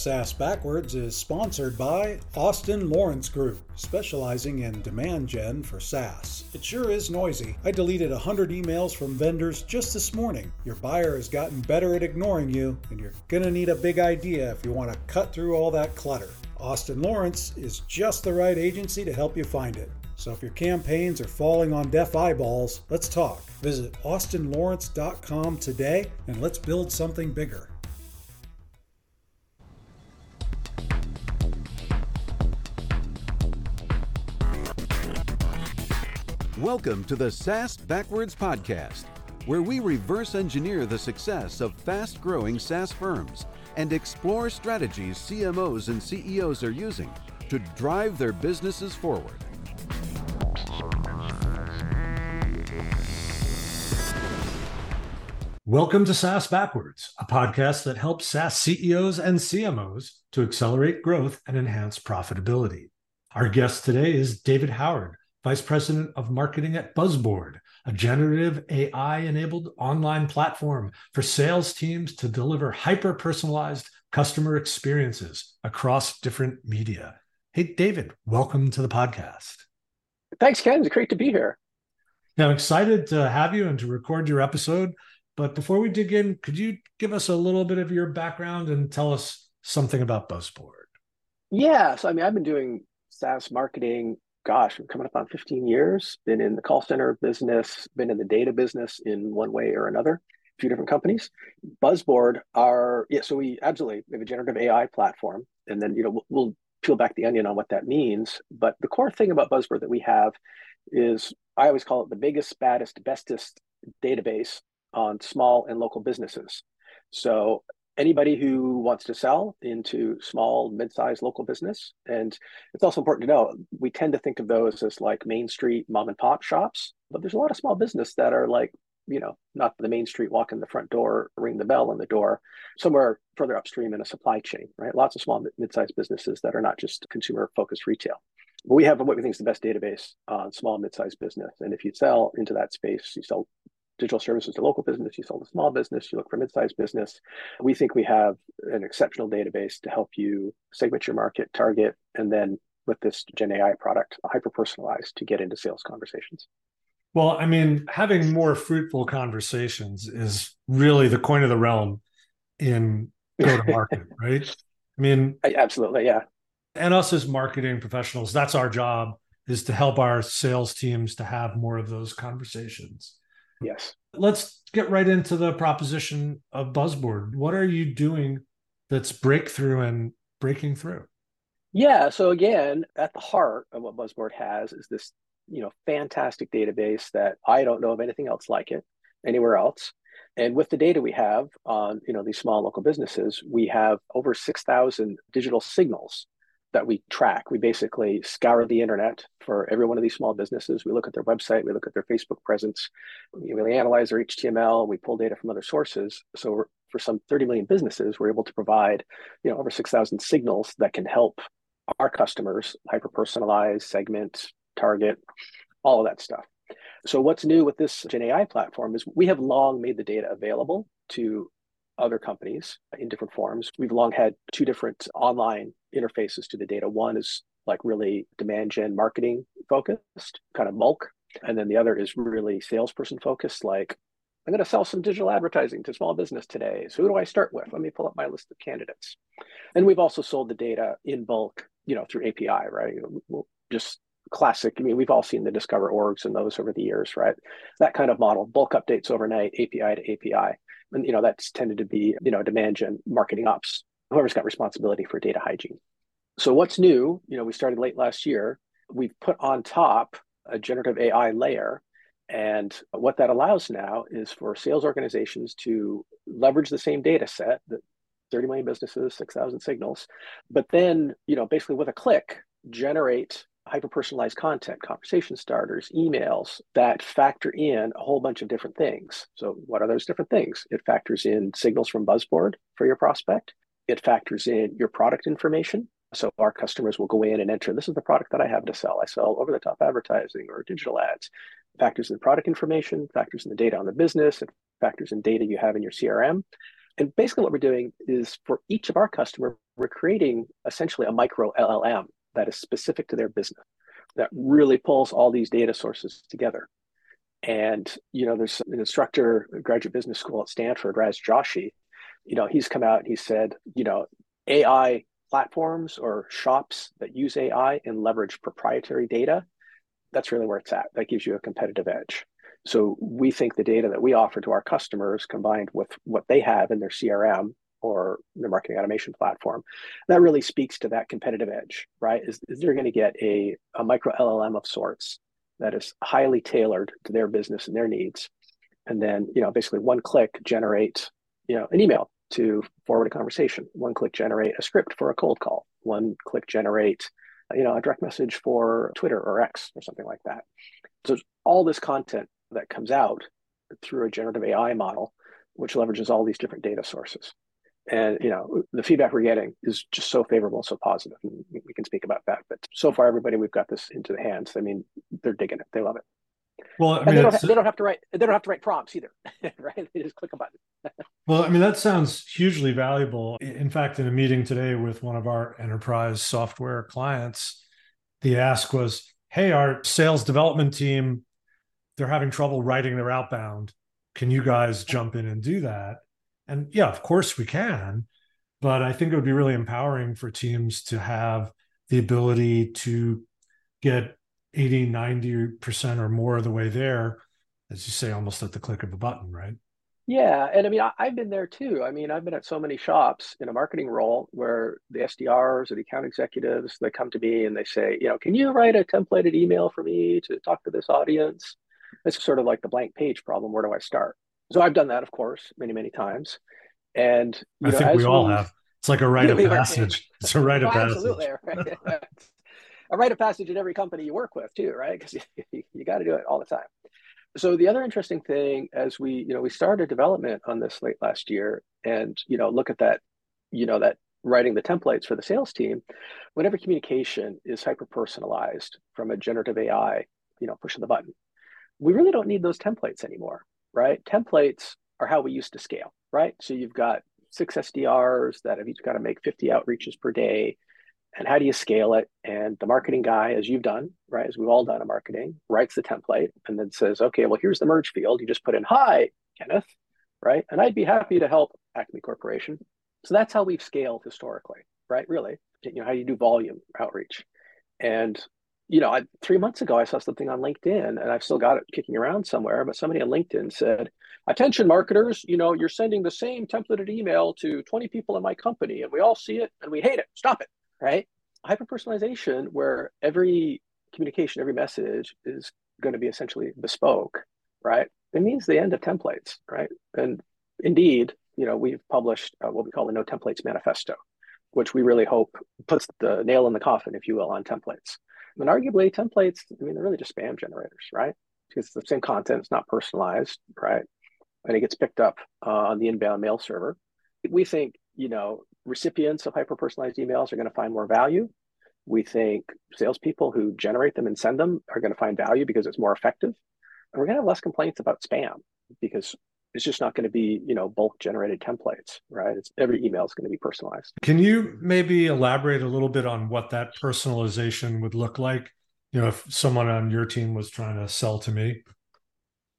SaaS Backwards is sponsored by Austin Lawrence Group, specializing in demand gen for SaaS. It sure is noisy. I deleted 100 emails from vendors just this morning. Your buyer has gotten better at ignoring you, and you're going to need a big idea if you want to cut through all that clutter. Austin Lawrence is just the right agency to help you find it. So if your campaigns are falling on deaf eyeballs, let's talk. Visit austinlawrence.com today and let's build something bigger. Welcome to the SaaS Backwards Podcast, where we reverse engineer the success of fast growing SaaS firms and explore strategies CMOs and CEOs are using to drive their businesses forward. Welcome to SaaS Backwards, a podcast that helps SaaS CEOs and CMOs to accelerate growth and enhance profitability. Our guest today is David Howard, Vice President of Marketing at Buzzboard, a generative AI enabled online platform for sales teams to deliver hyper personalized customer experiences across different media. Hey, David, welcome to the podcast. Thanks, Ken. It's great to be here. Now, I'm excited to have you and to record your episode. But before we dig in, could you give us a little bit of your background and tell us something about Buzzboard? Yeah. So, I mean, I've been doing SaaS marketing gosh, I'm coming up on 15 years, been in the call center business, been in the data business in one way or another, a few different companies. Buzzboard are, yeah, so we absolutely we have a generative AI platform. And then, you know, we'll, we'll peel back the onion on what that means. But the core thing about Buzzboard that we have is I always call it the biggest, baddest, bestest database on small and local businesses. So anybody who wants to sell into small, mid-sized local business. And it's also important to know we tend to think of those as like Main Street mom and pop shops, but there's a lot of small business that are like, you know, not the main street, walk in the front door, ring the bell on the door, somewhere further upstream in a supply chain, right? Lots of small, mid-sized businesses that are not just consumer-focused retail. But we have what we think is the best database on small, mid-sized business. And if you sell into that space, you sell digital services to local business, you sell to small business, you look for mid-sized business. We think we have an exceptional database to help you segment your market, target, and then with this Gen AI product, hyper personalized to get into sales conversations. Well, I mean, having more fruitful conversations is really the coin of the realm in go to market, right? I mean, absolutely, yeah. And us as marketing professionals, that's our job is to help our sales teams to have more of those conversations. Yes. Let's get right into the proposition of Buzzboard. What are you doing that's breakthrough and breaking through? Yeah. So again, at the heart of what Buzzboard has is this, you know, fantastic database that I don't know of anything else like it anywhere else. And with the data we have on, you know, these small local businesses, we have over 6,000 digital signals that we track. We basically scour the internet for every one of these small businesses. We look at their website, we look at their Facebook presence, we really analyze their HTML, we pull data from other sources. So for some 30 million businesses, we're able to provide, you know, over 6,000 signals that can help our customers hyper personalize, segment, target, all of that stuff. So what's new with this Gen AI platform is we have long made the data available to other companies in different forms. We've long had two different online interfaces to the data. One is like really demand gen marketing focused, kind of bulk. And then the other is really salesperson focused, like I'm going to sell some digital advertising to small business today. So who do I start with? Let me pull up my list of candidates. And we've also sold the data in bulk, you know, through API, right? Just classic. I mean, we've all seen the DiscoverOrgs and those over the years, right? That kind of model, bulk updates overnight, API to API. And, you know, that's tended to be, you know, demand gen marketing ops, whoever's got responsibility for data hygiene. So what's new, you know, we started late last year. We've put on top a generative AI layer. And what that allows now is for sales organizations to leverage the same data set, the 30 million businesses, 6,000 signals, but then, you know, basically with a click, generate hyper personalized content, conversation starters, emails that factor in a whole bunch of different things. So, what are those different things? It factors in signals from Buzzboard for your prospect, it factors in your product information. So, our customers will go in and enter this is the product that I have to sell. I sell over the top advertising or digital ads. It factors in product information, factors in the data on the business, it factors in data you have in your CRM. And basically, what we're doing is for each of our customers, we're creating essentially a micro LLM that is specific to their business that really pulls all these data sources together. And you know, there's an instructor, graduate business school at Stanford, Raz Joshi. You know, he's come out and he said, you know, AI platforms or shops that use AI and leverage proprietary data, that's really where it's at. That gives you a competitive edge. So we think the data that we offer to our customers combined with what they have in their CRM or the marketing automation platform, that really speaks to that competitive edge, right? Is, is they're going to get a, a micro LLM of sorts that is highly tailored to their business and their needs. And then, you know, basically one click generate, you know, an email to forward a conversation, one click generate a script for a cold call, one click generate, you know, a direct message for Twitter or X or something like that. So all this content that comes out through a generative AI model, which leverages all these different data sources. And you know, the feedback we're getting is just so favorable, so positive. And we can speak about that. But so far, everybody we've got this into the hands. I mean, they're digging it. They love it. Well, I mean, they don't, have, they, don't have, to write. They don't have to write prompts either, right? They just click a button. well, I mean, that sounds hugely valuable. In fact, in a meeting today with one of our enterprise software clients, the ask was, "Hey, our sales development team they're having trouble writing their outbound. Can you guys jump in and do that? And yeah, of course we can. But I think it would be really empowering for teams to have the ability to get 80, 90% or more of the way there, as you say, almost at the click of a button, right? Yeah. And I mean, I, have been there too. I mean, I've been at so many shops in a marketing role where the SDRs or the account executives, they come to me and they say, you know, can you write a templated email for me to talk to this audience? It's sort of like the blank page problem. Where do I start? So I've done that, of course, many, many times. And I know, think we all have. It's like a rite of passage. It's a rite of oh, passage. Absolutely. Right? a rite of passage in every company you work with too, right? Because you, you got to do it all the time. So the other interesting thing, as we, you know, we started development on this late last year, and you know, look at that, you know, that writing the templates for the sales team. Whenever communication is hyper personalized from a generative AI, you know, pushing the button, we really don't need those templates anymore, right? Templates are how we used to scale, right? So you've got six SDRs that have each got to make 50 outreaches per day. And how do you scale it? And the marketing guy, as you've done, right, as we've all done in marketing, writes the template and then says, okay, well, here's the merge field. You just put in, hi, Kenneth, right? And I'd be happy to help Acme Corporation. So that's how we've scaled historically, right? Really, you know, how you do volume outreach. And you know, I, three months ago, I saw something on LinkedIn and I've still got it kicking around somewhere, but somebody on LinkedIn said, attention marketers, you know, you're sending the same templated email to 20 people in my company and we all see it and we hate it. Stop it. Right. Hyper personalization, where every communication, every message is going to be essentially bespoke. Right. It means the end of templates. Right. And indeed, you know, we've published uh, what we call the No Templates Manifesto, which we really hope puts the nail in the coffin, if you will, on templates. And arguably, templates, I mean, they're really just spam generators, right? Because it's the same content, it's not personalized, right? And it gets picked up uh, on the inbound mail server. We think, you know, recipients of hyper personalized emails are going to find more value. We think salespeople who generate them and send them are going to find value because it's more effective. And we're going to have less complaints about spam because it's just not going to be you know bulk generated templates right it's every email is going to be personalized can you maybe elaborate a little bit on what that personalization would look like you know if someone on your team was trying to sell to me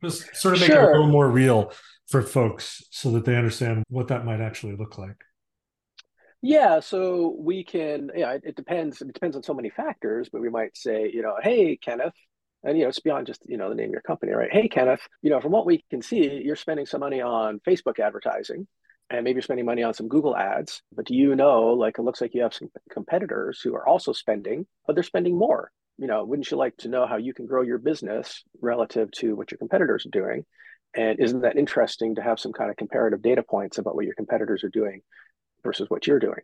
just sort of make sure. it a little more real for folks so that they understand what that might actually look like yeah, so we can, yeah, it, it, depends. It depends on so many factors, but we might say, you know, hey, Kenneth, and you know it's beyond just you know the name of your company right? Hey kenneth you know from what we can see you're spending some money on facebook advertising and maybe you're spending money on some google ads. But do you know like it looks like you have some competitors who are also spending but they're spending more. You know wouldn't you like to know how you can grow your business relative to what your competitors are doing? And isn't that interesting to have some kind of comparative data points about what your competitors are doing versus what you're doing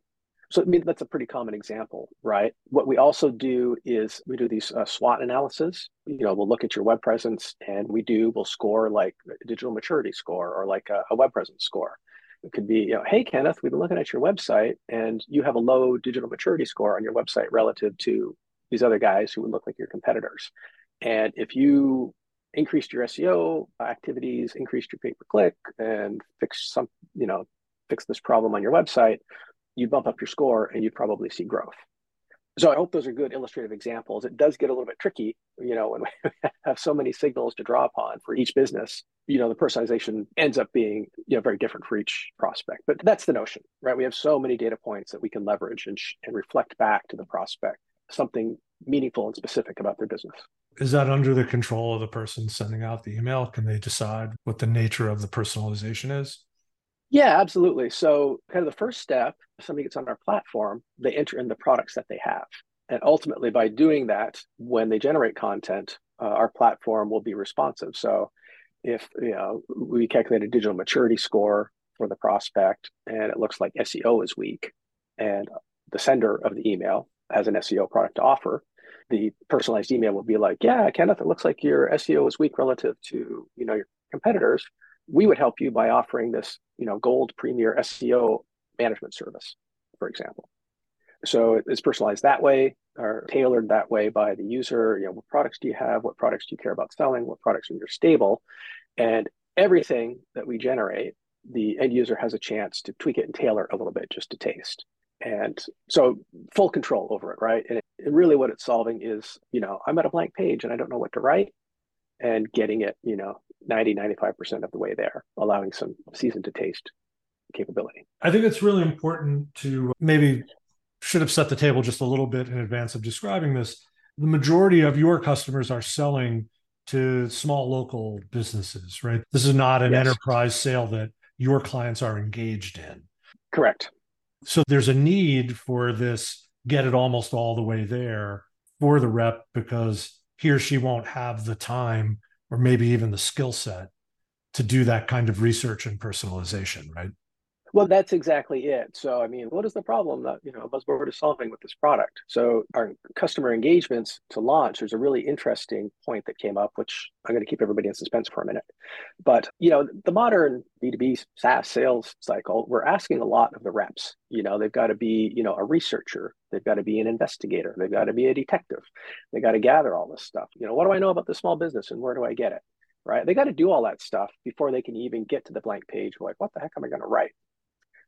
so I mean that's a pretty common example, right? What we also do is we do these uh, SWOT analysis. You know, we'll look at your web presence, and we do we'll score like a digital maturity score or like a, a web presence score. It could be, you know, hey Kenneth, we've been looking at your website, and you have a low digital maturity score on your website relative to these other guys who would look like your competitors. And if you increased your SEO activities, increased your pay per click, and fix some, you know, fix this problem on your website, you bump up your score and you probably see growth. So I hope those are good illustrative examples. It does get a little bit tricky, you know, when we have so many signals to draw upon for each business. You know, the personalization ends up being, you know, very different for each prospect. But that's the notion, right? We have so many data points that we can leverage and, sh- and reflect back to the prospect something meaningful and specific about their business. Is that under the control of the person sending out the email? Can they decide what the nature of the personalization is? Yeah, absolutely. So, kind of the first step, somebody gets on our platform, they enter in the products that they have. And ultimately, by doing that, when they generate content, uh, our platform will be responsive. So, if you know we calculate a digital maturity score for the prospect and it looks like SEO is weak, and the sender of the email has an SEO product to offer, the personalized email will be like, "Yeah, Kenneth, it looks like your SEO is weak relative to you know your competitors. We would help you by offering this you know gold premier SEO management service, for example." So it's personalized that way or tailored that way by the user. You know, what products do you have? What products do you care about selling? What products are your stable? And everything that we generate, the end user has a chance to tweak it and tailor a little bit just to taste. And so full control over it, right? And, it, really what it's solving is, you know, I'm at a blank page and I don't know what to write and getting it, you know, 90, 95% of the way there, allowing some season to taste capability. I think it's really important to maybe should have set the table just a little bit in advance of describing this. The majority of your customers are selling to small local businesses, right? This is not an yes. enterprise sale that your clients are engaged in. Correct. So there's a need for this get it almost all the way there for the rep because he or she won't have the time or maybe even the skill set to do that kind of research and personalization, right? Well, that's exactly it. So, I mean, what is the problem that you know Buzzboard is solving with this product? So, our customer engagements to launch. There's a really interesting point that came up, which I'm going to keep everybody in suspense for a minute. But you know, the modern B2B SaaS sales cycle, we're asking a lot of the reps. You know, they've got to be you know a researcher, they've got to be an investigator, they've got to be a detective, they got to gather all this stuff. You know, what do I know about the small business and where do I get it? Right? They got to do all that stuff before they can even get to the blank page. Like, what the heck am I going to write?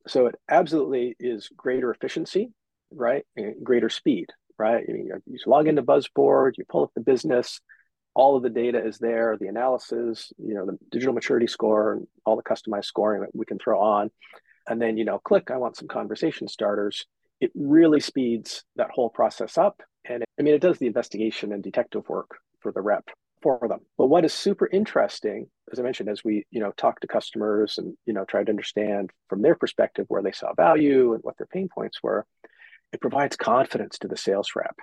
So it absolutely is greater efficiency, right? And greater speed, right? You, you log into Buzzboard, you pull up the business, all of the data is there, the analysis, you know, the digital maturity score, and all the customized scoring that we can throw on. And then, you know, click, I want some conversation starters. It really speeds that whole process up. And it, I mean, it does the investigation and detective work for the rep for them. But what is super interesting, as I mentioned, as we you know talk to customers and you know try to understand from their perspective where they saw value and what their pain points were, it provides confidence to the sales rep.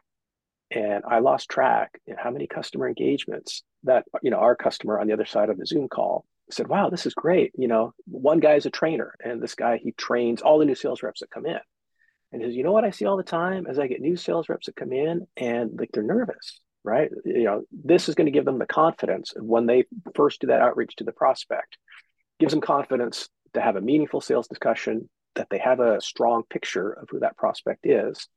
And I lost track in how many customer engagements that you know our customer on the other side of the Zoom call said, "Wow, this is great." You know, one guy is a trainer, and this guy he trains all the new sales reps that come in. And he says, "You know what I see all the time as I get new sales reps that come in, and like they're nervous right? You know, this is going to give them the confidence when they first do that outreach to the prospect, gives them confidence to have a meaningful sales discussion, that they have a strong picture of who that prospect is,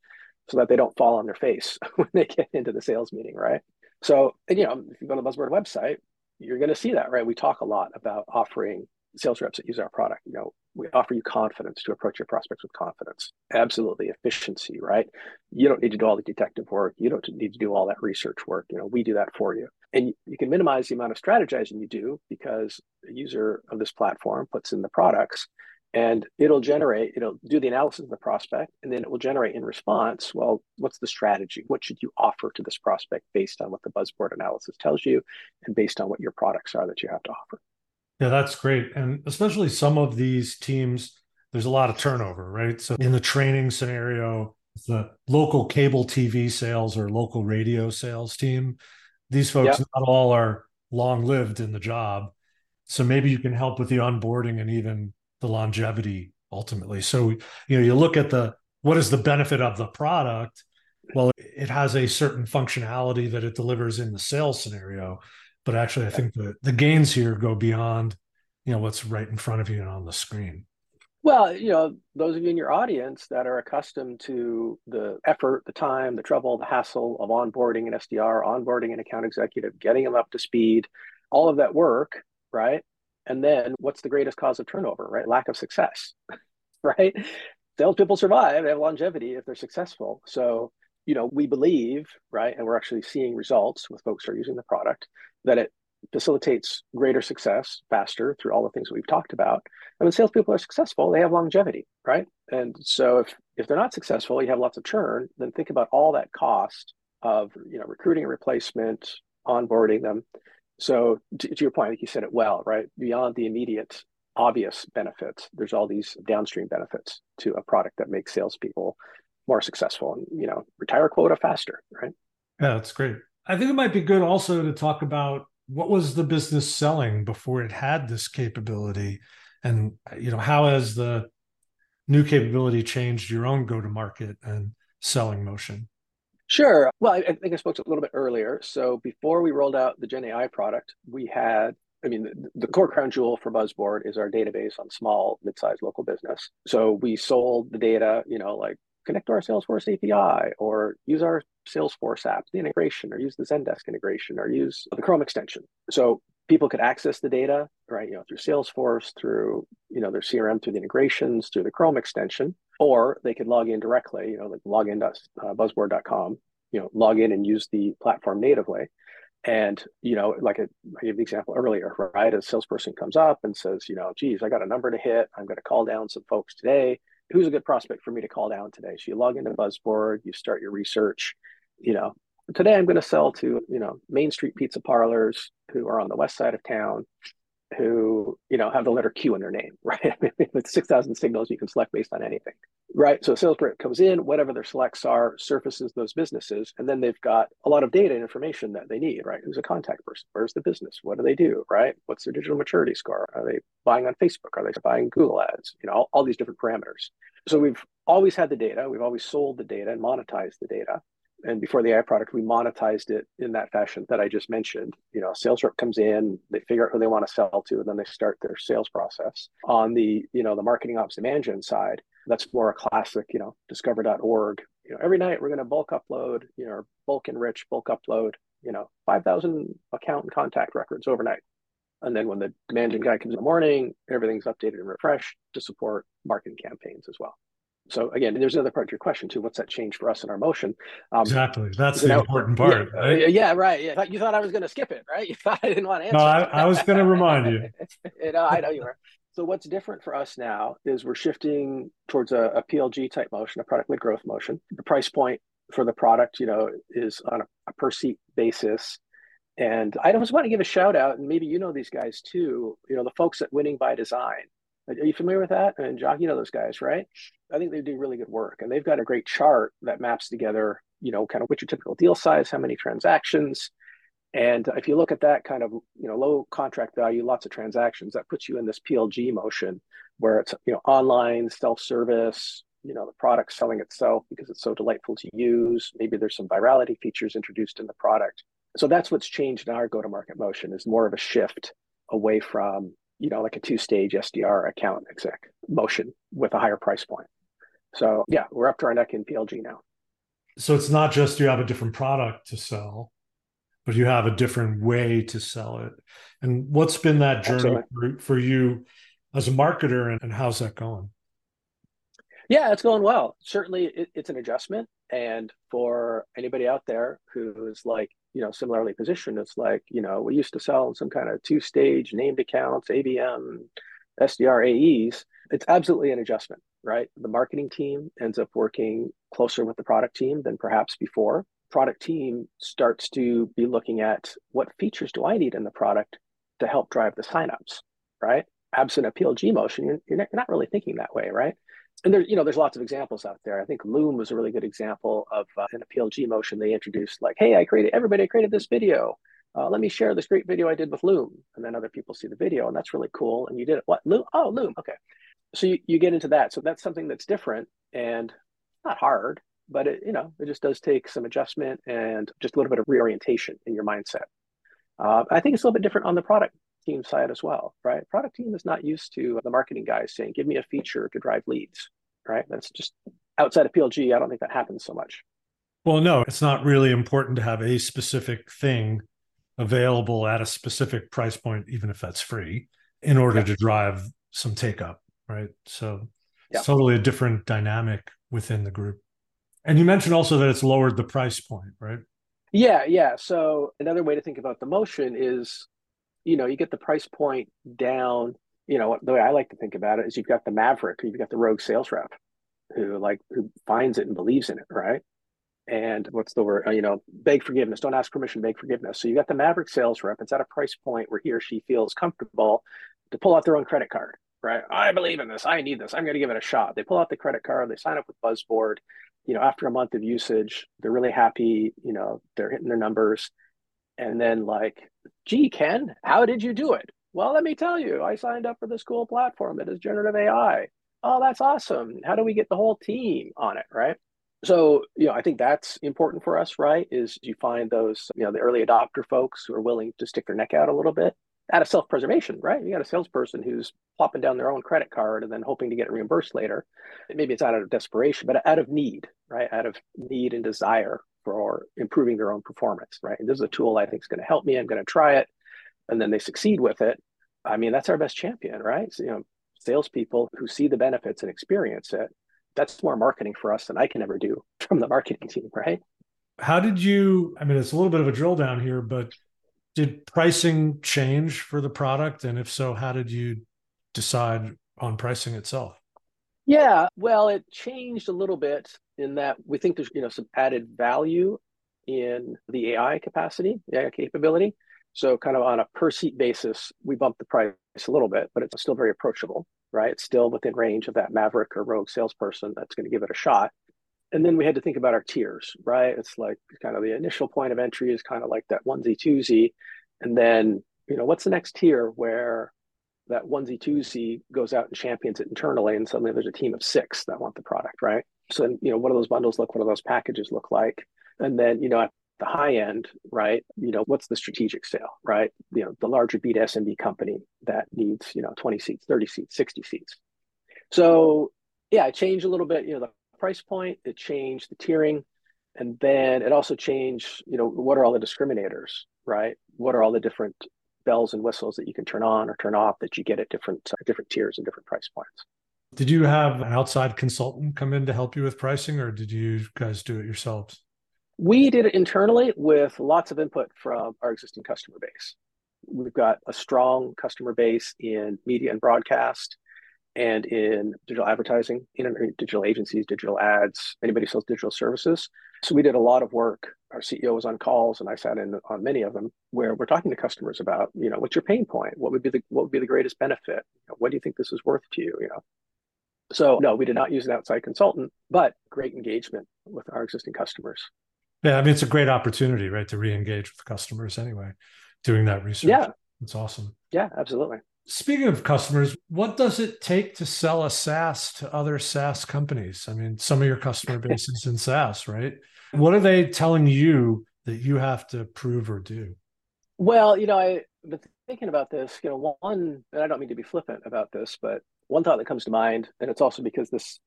so that they don't fall on their face when they get into the sales meeting, right? So, and, you know, if you go to the Buzzboard website, you're going to see that, right? We talk a lot about offering sales reps that use our product. You know, we offer you confidence to approach your prospects with confidence. Absolutely efficiency, right? You don't need to do all the detective work. You don't need to do all that research work. You know, we do that for you. And you can minimize the amount of strategizing you do because the user of this platform puts in the products and it'll generate, it'll do the analysis of the prospect and then it will generate in response, well, what's the strategy? What should you offer to this prospect based on what the buzzboard analysis tells you and based on what your products are that you have to offer? Yeah, that's great. And especially some of these teams, there's a lot of turnover, right? So in the training scenario, the local cable TV sales or local radio sales team, these folks yep. not all are long lived in the job. So maybe you can help with the onboarding and even the longevity ultimately. So you know, you look at the what is the benefit of the product? Well, it has a certain functionality that it delivers in the sales scenario but actually i think the, the gains here go beyond you know what's right in front of you and on the screen. Well you know those of you in your audience that are accustomed to the effort the time the trouble the hassle of onboarding an sdr onboarding an account executive getting them up to speed all of that work right? And then what's the greatest cause of turnover right? Lack of success right? Salespeople survive, they have longevity if they're successful. So, you know, we believe, right, and we're actually seeing results with folks who are using the product that it facilitates greater success faster through all the things that we've talked about. And when salespeople are successful, they have longevity, right? And so if if they're not successful, you have lots of churn, then think about all that cost of you know recruiting replacement, onboarding them. So to, to your point, I think you said it well, right? Beyond the immediate obvious benefits, there's all these downstream benefits to a product that makes salespeople more successful and you know retire quota faster, right? Yeah, that's great. I think it might be good also to talk about what was the business selling before it had this capability and you know how has the new capability changed your own go to market and selling motion sure well I, think i spoke a little bit earlier so before we rolled out the gen ai product we had I mean, the, the, core crown jewel for Buzzboard is our database on small, mid-sized local business. So we sold the data, you know, like connect to our Salesforce API or use our Salesforce app, the integration, or use the Zendesk integration, or use the Chrome extension. So people could access the data, right, you know, through Salesforce, through, you know, their CRM, through the integrations, through the Chrome extension, or they could log in directly, you know, like log in uh, you know, log in and use the platform natively. And, you know, like I gave the example earlier, right? A salesperson comes up and says, you know, geez, I got a number to hit. I'm going to call down some folks today who's a good prospect for me to call down today? So you log into Buzzboard, you start your research. You know, today I'm going to sell to you know Main Street pizza parlors who are on the west side of town, who you know have the letter Q in their name, right? With six thousand signals, you can select based on anything, right? So a sales rep comes in, whatever their selects are, surfaces those businesses, and then they've got a lot of data and information that they need, right? Who's a contact person? Where's the business? What do they do, right? What's their digital maturity score? Are they buying on Facebook? Are they buying Google Ads? You know, all, all these different parameters. So we've always had the data. We've always sold the data and monetized the data and before the AI product, we monetized it in that fashion that I just mentioned. You know, sales rep comes in, they figure out who they want to sell to, and then they start their sales process. On the, you know, the marketing ops demand gen side, that's more a classic, you know, DiscoverOrg. You know, every night we're going to bulk upload, you know, bulk enrich, bulk upload, you know, 5,000 account and contact records overnight. And then when the demand gen guy comes in the morning, everything's updated and refreshed to support marketing campaigns as well. So again, there's another part to your question too. What's that change for us in our motion? Um, exactly. That's the know, important part. Yeah, right? yeah, right. Yeah. You thought I was going to skip it, right? You thought I didn't want to answer. No, I, I was going to remind you. you know, I know you were. So what's different for us now is we're shifting towards a, a PLG type motion, a product-led growth motion. The price point for the product, you know, is on a, a per seat basis. And I just want to give a shout out, and maybe you know these guys too. You know, the folks at Winning by Design are you familiar with that? And Jacco, you know those guys, right? I think they do really good work, and they've got a great chart that maps together, you know, kind of what's your typical deal size, how many transactions, and if you look at that kind of, you know, low contract value, lots of transactions, that puts you in this PLG motion where it's, you know, online self-service, you know, the product selling itself because it's so delightful to use. Maybe there's some virality features introduced in the product. So that's what's changed in our go-to-market motion is more of a shift away from you know, like a two stage SDR account exec motion with a higher price point. So yeah, we're up to our neck in PLG now. So it's not just you have a different product to sell, but you have a different way to sell it. And what's been that journey for, for, you as a marketer and, and, how's that going? Yeah, it's going well. Certainly it, it's an adjustment. And for anybody out there who's like, you know, similarly positioned. It's like, you know, we used to sell some kind of two stage named accounts, ABM, SDR, AEs. It's absolutely an adjustment, right? The marketing team ends up working closer with the product team than perhaps before. Product team starts to be looking at what features do I need in the product to help drive the signups, right? Absent a PLG motion, you're, you're not really thinking that way, right? And there's you know there's lots of examples out there. I think Loom was a really good example of uh, in PLG motion they introduced like, hey, I created everybody I created this video. Uh, let me share this great video I did with Loom, and then other people see the video, and that's really cool. And you did it what Loom? Oh, Loom. Okay, so you, you get into that. So that's something that's different and not hard, but it you know it just does take some adjustment and just a little bit of reorientation in your mindset. Uh, I think it's a little bit different on the product team side as well, right? Product team is not used to the marketing guys saying, give me a feature to drive leads, right? That's just outside of PLG. I don't think that happens so much. Well, no, it's not really important to have a specific thing available at a specific price point, even if that's free, in order yeah. to drive some take up, right? So It's totally a different dynamic within the group. And you mentioned also that it's lowered the price point, right? Yeah, yeah. So another way to think about the motion is, you know, you get the price point down. You know, the way I like to think about it is you've got the maverick, you've got the rogue sales rep who like who finds it and believes in it, right? And what's the word? Uh, you know, beg forgiveness. Don't ask permission, beg forgiveness. So you've got the maverick sales rep. It's at a price point where he or she feels comfortable to pull out their own credit card, right? I believe in this. I need this. I'm going to give it a shot. They pull out the credit card. They sign up with Buzzboard you know, after a month of usage, they're really happy, you know, they're hitting their numbers. And then like, gee, Ken, how did you do it? Well, let me tell you, I signed up for this cool platform that is generative AI. Oh, that's awesome. How do we get the whole team on it? Right. So, you know, I think that's important for us, right? Is you find those, you know, the early adopter folks who are willing to stick their neck out a little bit out of self-preservation, right? You got a salesperson who's plopping down their own credit card and then hoping to get reimbursed later. Maybe it's out of desperation, but out of need, right? Out of need and desire for improving their own performance, right? And this is a tool I think is going to help me. I'm going to try it, and then they succeed with it. I mean, that's our best champion, right? So, you know, salespeople who see the benefits and experience it. That's more marketing for us than I can ever do from the marketing team, right? How did you? I mean, it's a little bit of a drill down here, but did pricing change for the product? And if so, how did you decide on pricing itself? Yeah, well, it changed a little bit in that we think there's you know some added value in the AI capacity, the AI capability. So kind of on a per seat basis, we bumped the price a little bit, but it's still very approachable, right? It's still within range of that maverick or rogue salesperson that's going to give it a shot and then we had to think about our tiers, right? It's like kind of the initial point of entry is kind of like that onesie twosie, and then you know what's the next tier where that onesie twosie goes out and champions it internally, and suddenly there's a team of six that want the product, right? So you know what do those bundles look? What do those packages look like? And then you know at the high end, right? You know what's the strategic sale, right? You know the larger B to SMB company that needs you know 20 seats, 30 seats, 60 seats. So yeah, it changed a little bit. You know the price point, it changed the tiering, and then it also changed, you know, what are all the discriminators, right? What are all the different bells and whistles that you can turn on or turn off that you get at different uh, different tiers and different price points. Did you have an outside consultant come in to help you with pricing, or did you guys do it yourselves? We did it internally with lots of input from our existing customer base. We've got a strong customer base in media and broadcast and in digital advertising, in digital agencies, digital ads, anybody who sells digital services. So we did a lot of work. Our CEO was on calls, and I sat in on many of them where we're talking to customers about, you know, what's your pain point? What would be the what would be the greatest benefit? What do you think this is worth to you? You know. So no, we did not use an outside consultant, but great engagement with our existing customers. Yeah, I mean it's a great opportunity, right, to re-engage with customers anyway, doing that research. Yeah, it's awesome. Yeah, absolutely. Speaking of customers, what does it take to sell a SaaS to other SaaS companies? I mean, some of your customer base is in SaaS, right? What are they telling you that you have to prove or do? Well, you know, I've been thinking about this. You know, one, and I don't mean to be flippant about this, but one thought that comes to mind, and it's also because this,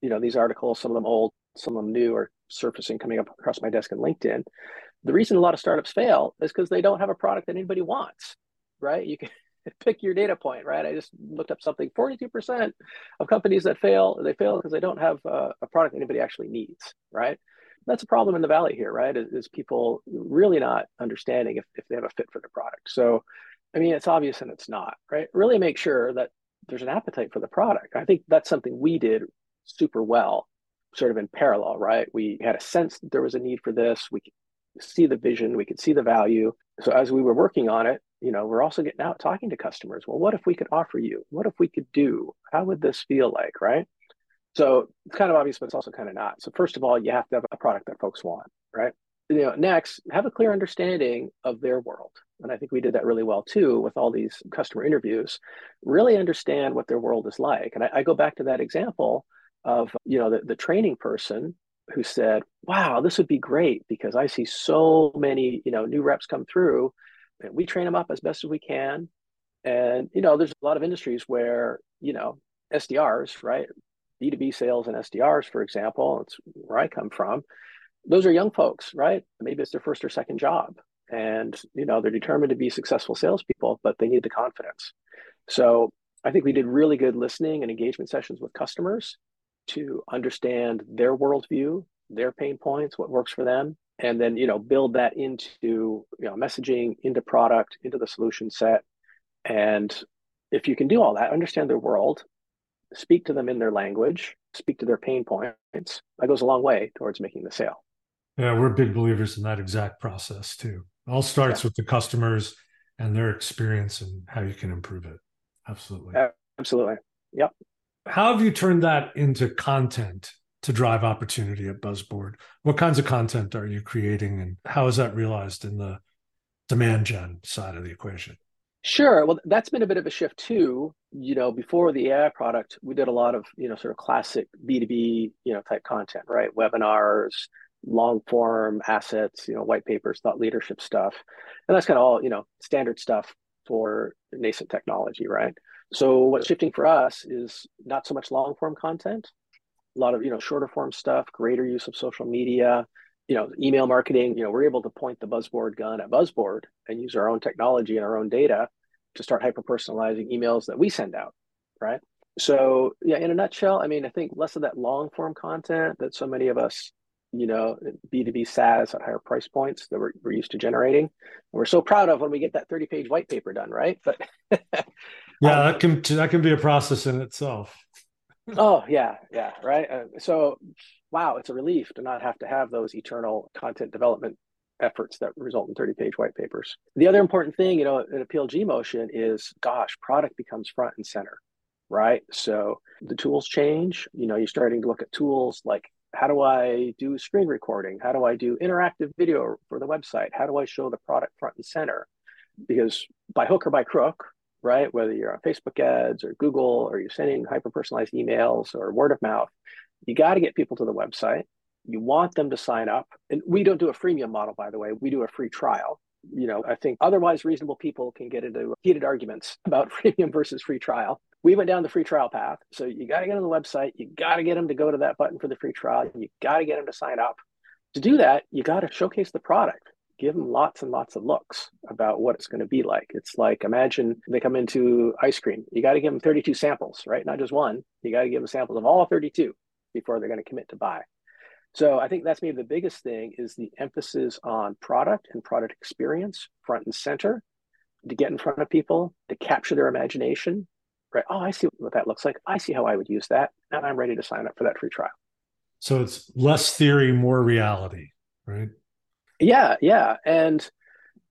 you know, these articles, some of them old, some of them new, are surfacing coming up across my desk in LinkedIn. The reason a lot of startups fail is because they don't have a product that anybody wants, right? You can pick your data point, right? I just looked up something 42% of companies that fail, they fail because they don't have a, a product anybody actually needs, right? That's a problem in the valley here, right? Is, is, people really not understanding if, if they have a fit for the product. So, I mean, it's obvious and it's not, right? Really make sure that there's an appetite for the product. I think that's something we did super well, sort of in parallel, right? We had a sense that there was a need for this. We could see the vision, we could see the value. So as we were working on it, you know, we're also getting out talking to customers. Well, what if we could offer you? What if we could do? How would this feel like, right? So it's kind of obvious, but it's also kind of not. So first of all, you have to have a product that folks want, right? You know, next, have a clear understanding of their world. And I think we did that really well too with all these customer interviews. Really understand what their world is like. And I, I go back to that example of, you know, the, the training person who said, wow, this would be great because I see so many, you know, new reps come through and we train them up as best as we can. And, you know, there's a lot of industries where, you know, SDRs, right? B2B sales and SDRs, for example, it's where I come from. Those are young folks, right? Maybe it's their first or second job. And, you know, they're determined to be successful salespeople, but they need the confidence. So I think we did really good listening and engagement sessions with customers to understand their worldview, their pain points, what works for them, and then you know build that into you know messaging, into product, into the solution set. And if you can do all that, understand their world, speak to them in their language, speak to their pain points, that goes a long way towards making the sale. Yeah, we're big believers in that exact process too. It all starts yeah. with the customers and their experience and how you can improve it. Absolutely. Absolutely. Yep. How have you turned that into content to drive opportunity at Buzzboard? What kinds of content are you creating and how is that realized in the demand gen side of the equation? Sure. Well, that's been a bit of a shift too. You know, before the AI product, we did a lot of, you know, sort of classic B2B, you know, type content, right? Webinars, long form assets, you know, white papers, thought leadership stuff. And that's kind of all, you know, standard stuff for nascent technology, right? So what's shifting for us is not so much long form content, a lot of you know shorter form stuff, greater use of social media, you know, email marketing. You know, we're able to point the buzzboard gun at Buzzboard and use our own technology and our own data to start hyper personalizing emails that we send out, right? So yeah, in a nutshell, I mean, I think less of that long form content that so many of us you know, B2B SaaS at higher price points that we're, we're used to generating. And we're so proud of when we get that 30 page white paper done, right? But yeah, um, that can that can be a process in itself. oh yeah, yeah, right. Uh, so wow, it's a relief to not have to have those eternal content development efforts that result in 30 page white papers. The other important thing, you know, in a PLG motion is gosh, product becomes front and center, right? So the tools change, you know, you're starting to look at tools like how do I do screen recording? How do I do interactive video for the website? How do I show the product front and center? Because by hook or by crook, right, whether you're on Facebook ads or Google or you're sending hyper personalized emails or word of mouth, you got to get people to the website. You want them to sign up. And we don't do a freemium model, by the way, we do a free trial. You know, I think otherwise reasonable people can get into heated arguments about freemium versus free trial we went down the free trial path. So you got to get on the website. You got to get them to go to that button for the free trial. You got to get them to sign up. To do that, you got to showcase the product. Give them lots and lots of looks about what it's going to be like. It's like imagine they come into ice cream. You got to give them 32 samples, right? Not just one. You got to give them samples of all 32 before they're going to commit to buy. So I think that's maybe the biggest thing is the emphasis on product and product experience front and center to get in front of people, to capture their imagination, right? Oh, I see what that looks like. I see how I would use that. And I'm ready to sign up for that free trial. So it's less theory, more reality, right? Yeah, yeah. And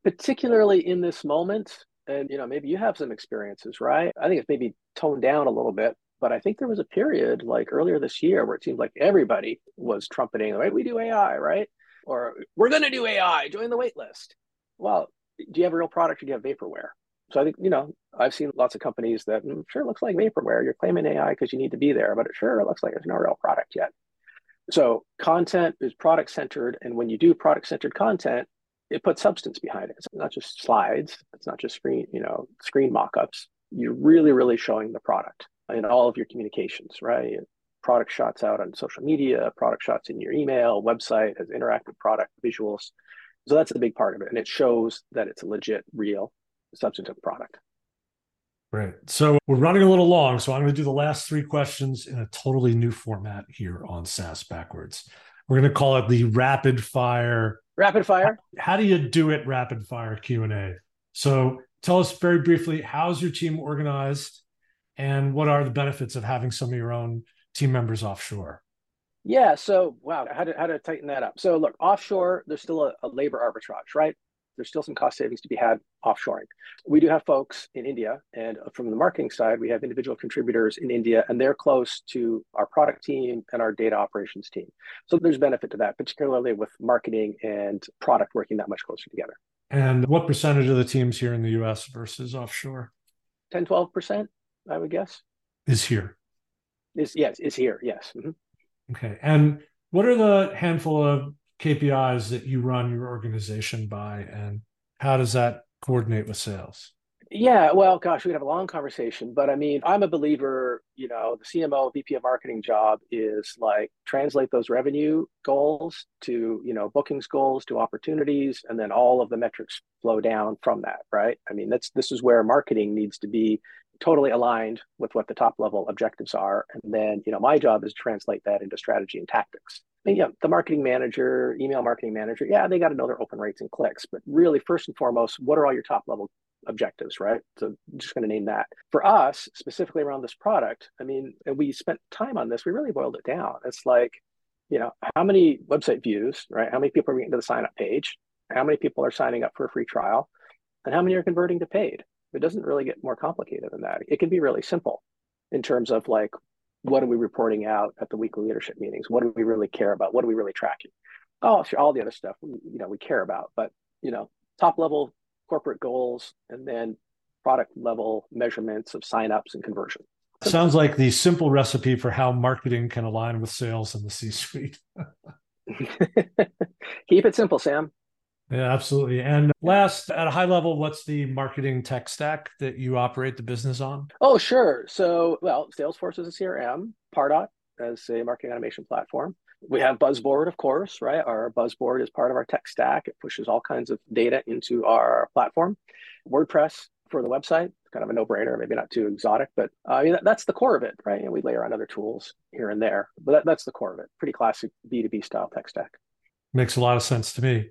particularly in this moment, and you know, maybe you have some experiences, right? I think it's maybe toned down a little bit, but I think there was a period like earlier this year where it seemed like everybody was trumpeting, right? We do AI, right? Or we're going to do AI, join the wait list. Well, do you have a real product or do you have vaporware? So I think, you know, I've seen lots of companies that mm, sure looks like vaporware. You're claiming AI because you need to be there, but it sure looks like there's no real product yet. So content is product centered. And when you do product centered content, it puts substance behind it. It's not just slides. It's not just screen, you know, screen mock-ups. You're really, really showing the product in all of your communications, right? Product shots out on social media, product shots in your email, website has interactive product visuals. So that's a big part of it. And it shows that it's legit, real substantive product. Right. So we're running a little long. So I'm going to do the last three questions in a totally new format here on SaaS Backwards. We're going to call it the rapid fire. Rapid fire. How, how do you do it? Rapid fire Q and A. So tell us very briefly how's your team organized, and what are the benefits of having some of your own team members offshore? Yeah. So wow, how to how to tighten that up? So look, offshore, there's still a, a labor arbitrage, right? There's still some cost savings to be had offshoring. We do have folks in India, and from the marketing side, we have individual contributors in India, and they're close to our product team and our data operations team. So there's benefit to that, particularly with marketing and product working that much closer together. And what percentage of the teams here in the US versus offshore? 10, 12%, I would guess. Is here. Is yes, is here, yes. Mm-hmm. Okay. And what are the handful of KPIs that you run your organization by, and how does that coordinate with sales? Yeah, well, gosh, we could have a long conversation, but I mean, I'm a believer, you know, the CMO, VP of marketing job is like translate those revenue goals to, you know, bookings goals to opportunities, and then all of the metrics flow down from that, right? I mean, that's this is where marketing needs to be totally aligned with what the top level objectives are. And then, you know, my job is to translate that into strategy and tactics. Yeah, the marketing manager, email marketing manager, yeah, they got to know their open rates and clicks. But really, first and foremost, what are all your top level objectives, right? So just going to name that. For us, specifically around this product, I mean, we spent time on this. We really boiled it down. It's like, you know, how many website views, right? How many people are getting to the sign up page? How many people are signing up for a free trial? And how many are converting to paid? It doesn't really get more complicated than that. It can be really simple in terms of like, what are we reporting out at the weekly leadership meetings? What do we really care about? What are we really tracking? Oh, sure, all the other stuff we, you know we care about, but you know, top level corporate goals and then product level measurements of signups and conversion. Sounds like the simple recipe for how marketing can align with sales in the C-suite. Keep it simple, Sam. Yeah, absolutely. And last, at a high level, what's the marketing tech stack that you operate the business on? Oh, sure. So, well, Salesforce is a CRM, Pardot as a marketing automation platform. We have Buzzboard, of course, right? Our Buzzboard is part of our tech stack. It pushes all kinds of data into our platform. WordPress for the website, kind of a no-brainer, maybe not too exotic, but uh, that's the core of it, right? And we layer on other tools here and there, but that, that's the core of it. Pretty classic B2B style tech stack. Makes a lot of sense to me.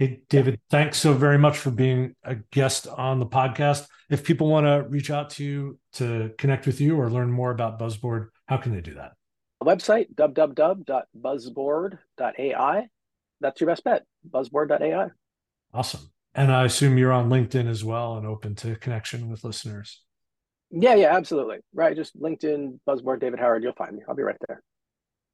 Hey, David, thanks so very much for being a guest on the podcast. If people want to reach out to you to connect with you or learn more about Buzzboard, how can they do that? website, www.buzzboard.ai. That's your best bet, buzzboard.ai. Awesome. And I assume you're on LinkedIn as well and open to connection with listeners. Yeah, yeah, absolutely. Right. Just LinkedIn, Buzzboard, David Howard, you'll find me. I'll be right there.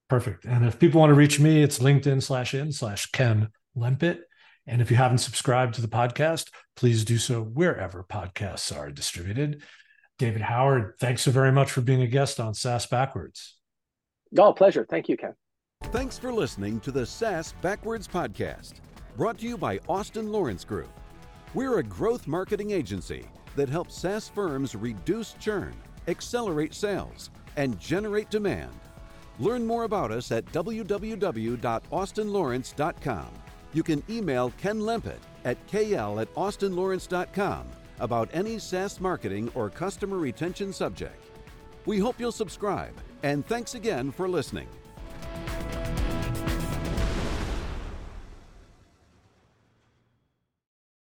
Perfect. And if people want to reach me, it's LinkedIn slash in slash Ken Lempit. And if you haven't subscribed to the podcast, please do so wherever podcasts are distributed. David Howard, thanks so very much for being a guest on SaaS Backwards. Oh, pleasure. Thank you, Ken. Thanks for listening to the SaaS Backwards podcast, brought to you by Austin Lawrence Group. We're a growth marketing agency that helps SaaS firms reduce churn, accelerate sales, and generate demand. Learn more about us at www.austinlawrence.com you can email Ken Lempit at kl at austinlawrence.com about any SaaS marketing or customer retention subject. We hope you'll subscribe, and thanks again for listening.